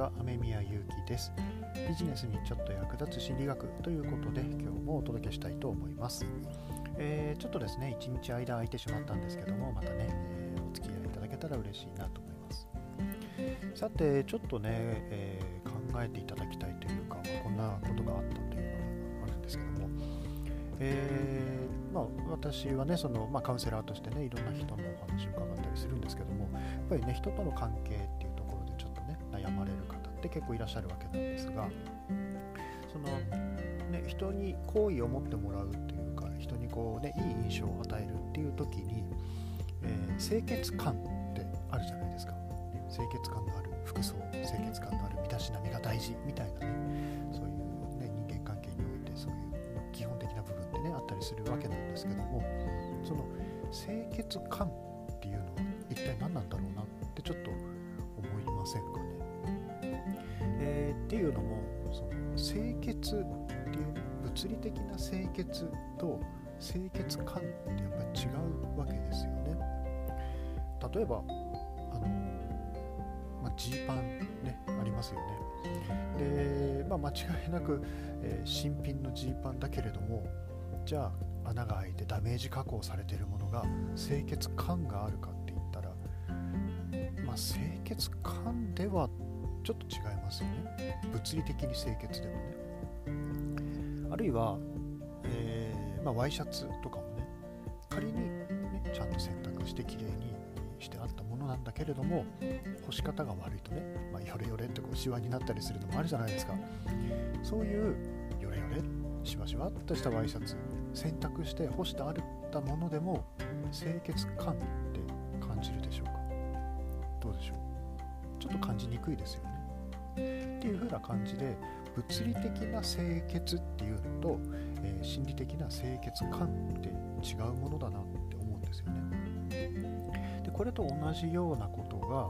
は雨宮ゆうきです。ビジネスにちょっと役立つ心理学ということで今日もお届けしたいと思います、えー、ちょっとですね一日間空いてしまったんですけどもまたね、えー、お付き合いいただけたら嬉しいなと思います。さてちょっとね、えー、考えていただきたいというか、まあ、こんなことがあったというのがあるんですけども。えー、まあ、私はねその、まあ、カウンセラーとしてねいろんな人のお話を伺ったりするんですけどもやっぱりね人との関係っていう悩まれる方って結構いらっしゃるわけなんですがその、ね、人に好意を持ってもらうっていうか人にこうねいい印象を与えるっていう時に、えー、清潔感ってあるじゃないですか、ね、清潔感のある服装清潔感のある身だしなみが大事みたいなねそういう、ね、人間関係においてそういう基本的な部分ってねあったりするわけなんですけどもその清潔感っていうのは一体何なんだろうなってちょっと思いませんかね？っていうのもその清潔っていう物理的な清潔と清潔感ってやっぱり違うわけですよね。例えばあのまあ、ジーパンねありますよね。で、まあ、間違いなく、えー、新品のジーパンだけれどもじゃあ穴が開いてダメージ加工されてるものが清潔感があるかって言ったら、まあ、清潔感ではちょっと違いますよね。物理的に清潔でもね。あるいは、えー、まあ、ワイシャツとかもね仮に、ね、ちゃんと洗濯してきれいにしてあったものなんだけれども干し方が悪いとね、まあ、ヨレヨレってこうシワになったりするのもあるじゃないですか。そういうヨレヨレシワシワっとしたワイシャツ洗濯して干してあったものでも清潔感と感じにくいですよね。っていう風な感じで物理的な清潔っていうのと、えー、心理的な清潔感って違うものだなって思うんですよね。でこれと同じようなことが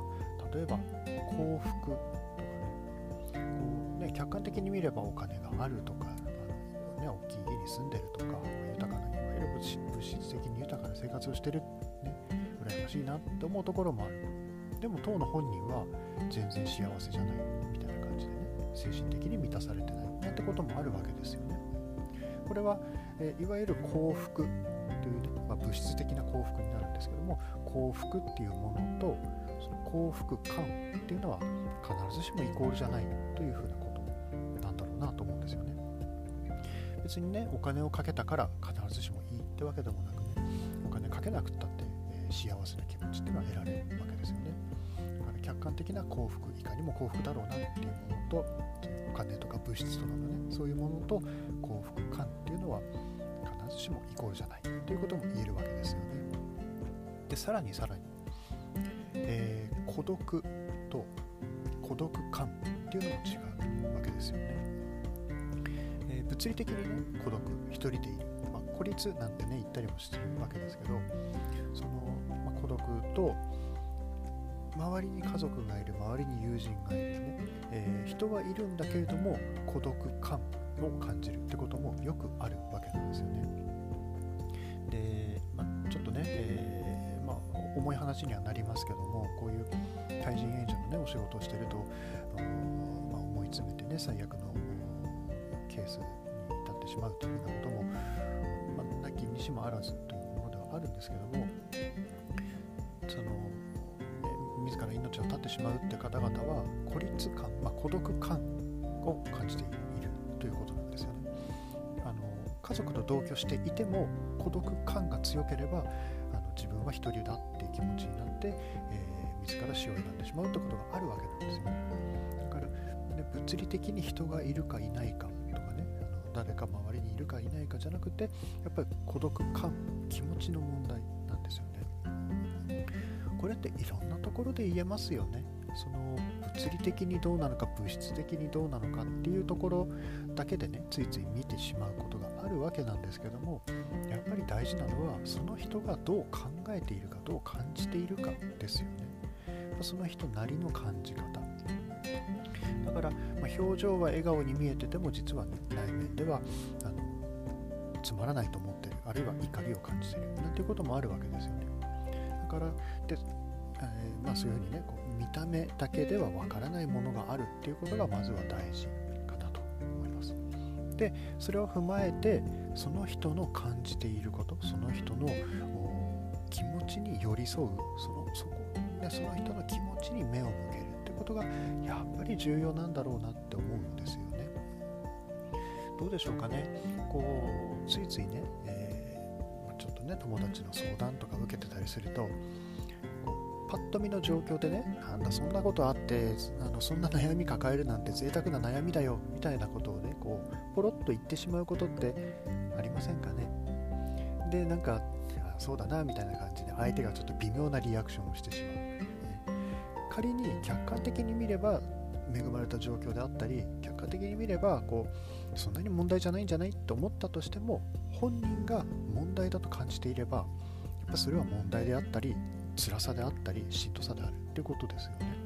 例えば幸福とかね。こうね客観的に見ればお金があるとかね、大きい家に住んでるとか豊かないわゆる物質的に豊かな生活をしてる、ね、羨ましいなって思うところもある。でも当の本人は全然幸せじゃないみたいな感じでね精神的に満たされてないなんてこともあるわけですよね。これは、えいわゆる幸福というね、まあ、物質的な幸福になるんですけども幸福っていうものとその幸福感っていうのは必ずしもイコールじゃないというふうなことなんだろうなと思うんですよね。別にねお金をかけたから必ずしもいいってわけでもなくねお金かけなくったって、えー、幸せな気持ちっていうのは得られるわけですよね。客観的な幸福いかにも幸福だろうなっていうものとお金とか物質とかのねそういうものと幸福感っていうのは必ずしもイコールじゃないということも言えるわけですよね。でさらにさらに、えー、孤独と孤独感っていうのも違うわけですよね。物理的にね孤独一人でいる、ま、孤立なんてね言ったりもしてるわけですけどその、まあ、孤独と周りに家族がいる周りに友人がいるね、えー、人はいるんだけれども孤独感を感じるってこともよくあるわけなんですよね。で、ま、ちょっとね、えー、ま、重い話にはなりますけどもこういう対人援助のねお仕事をしてると、まあ、思い詰めてね最悪のケースに至ってしまうというようなことも、まあ、なきにしもあらずというものではあるんですけどもその、自ら命を絶ってしまうって方々は孤立感、まあ、孤独感を感じているということなんですよね。あの家族と同居していても孤独感が強ければあの自分は一人だっていう気持ちになって、えー、自ら死を選んでしまうってことがあるわけなんですよね。だから、ね、物理的に人がいるかいないかとかねあの誰か周りにいるかいないかじゃなくてやっぱり孤独感気持ちの問題なんですよねこれっていろんなところで言えますよね。その物理的にどうなのか物質的にどうなのかっていうところだけでねついつい見てしまうことがあるわけなんですけどもやっぱり大事なのはその人がどう考えているかどう感じているかですよね。その人なりの感じ方。だから、まあ、表情は笑顔に見えてても実は、ね、内面ではあのつまらないと思ってるあるいは怒りを感じてるなんていうこともあるわけですよね。からでえー、まあ、そういうふうにねこう見た目だけではわからないものがあるっていうことがまずは大事かなと思います。でそれを踏まえてその人の感じていることその人の気持ちに寄り添うそのそこ。でその人の気持ちに目を向けるってことがやっぱり重要なんだろうなって思うんですよね。どうでしょうかね。こうついついね、え、ね友達の相談とか受けてたりするとパッと見の状況でね、なんだそんなことあってあの、そんな悩み抱えるなんて贅沢な悩みだよみたいなことをね、こうポロッと言ってしまうことってありませんかね。で、なんか、そうだなみたいな感じで相手がちょっと微妙なリアクションをしてしまう。仮に客観的に見れば恵まれた状況であったり客観的に見ればこうそんなに問題じゃないんじゃない？と思ったとしても本人が問題だと感じていればやっぱそれは問題であったり辛さであったりしんどさであるっていうことですよね。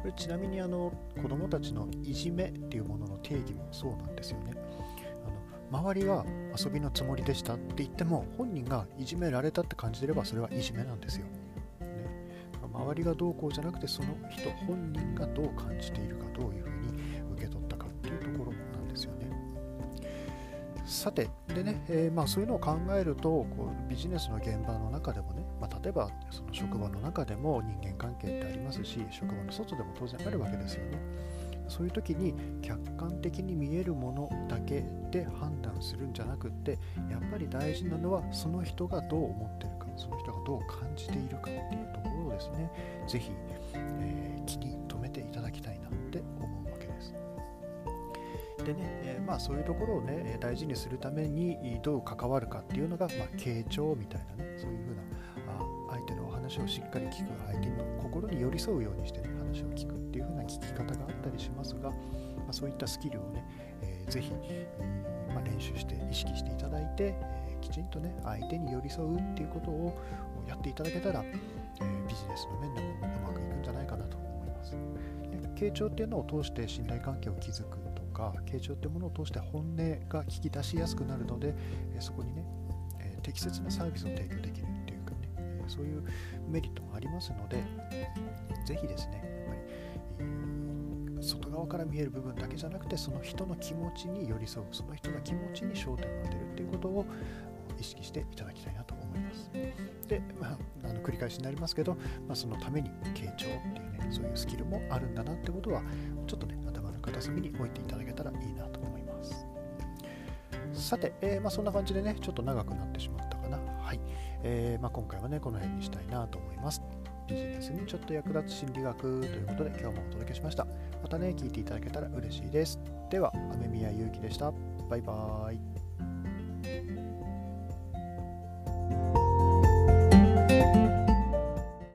これちなみにあの子どもたちのいじめっていうものの定義もそうなんですよね。あの周りは遊びのつもりでしたって言っても本人がいじめられたって感じてればそれはいじめなんですよ。ね、周りがどうこうじゃなくてその人本人がどう感じているかどういうふうにさてでね、えー、まあ、そういうのを考えるとこうビジネスの現場の中でもねまあ、例えばその職場の中でも人間関係ってありますし職場の外でも当然あるわけですよね。そういう時に客観的に見えるものだけで判断するんじゃなくってやっぱり大事なのはその人がどう思ってるかその人がどう感じているかっていうところをですね。是非、えー、気に留めていただきたいなって思うわけですでね、え、まあそういうところをね大事にするためにどう関わるかっていうのが、まあ、傾聴みたいなねそういうふうな相手のお話をしっかり聞く相手の心に寄り添うようにして、ね、話を聞くっていう風な聞き方があったりしますが、まあ、そういったスキルをね、えー、ぜひ、まあ、練習して意識していただいて、えー、きちんとね相手に寄り添うっていうことをやっていただけたら、えビジネスの面でもうまくいくんじゃないかなと思います。傾聴っていうのを通して信頼関係を築くか傾聴ってものを通して本音が聞き出しやすくなるので、そこにね、適切なサービスを提供できるっていうかねそういうメリットもありますので、ぜひですね、やっぱり、外側から見える部分だけじゃなくて、その人の気持ちに寄り添う、その人の気持ちに焦点を当てるということを意識していただきたいなと思いますいます。で、まあ、あの繰り返しになりますけど、まあ、そのために傾聴っていうね、そういうスキルもあるんだなってことは、ちょっとね、頭の片隅に置いていただけたらいいなと思います。さて、えー、まあ、そんな感じでね、ちょっと長くなってしまったかな。はい。えー、まあ、今回はねこの辺にしたいなと思いますビジネスにちょっと役立つ心理学ということで今日もお届けしましたまたね聞いていただけたら嬉しいですでは雨宮ゆうきでしたバイバーイ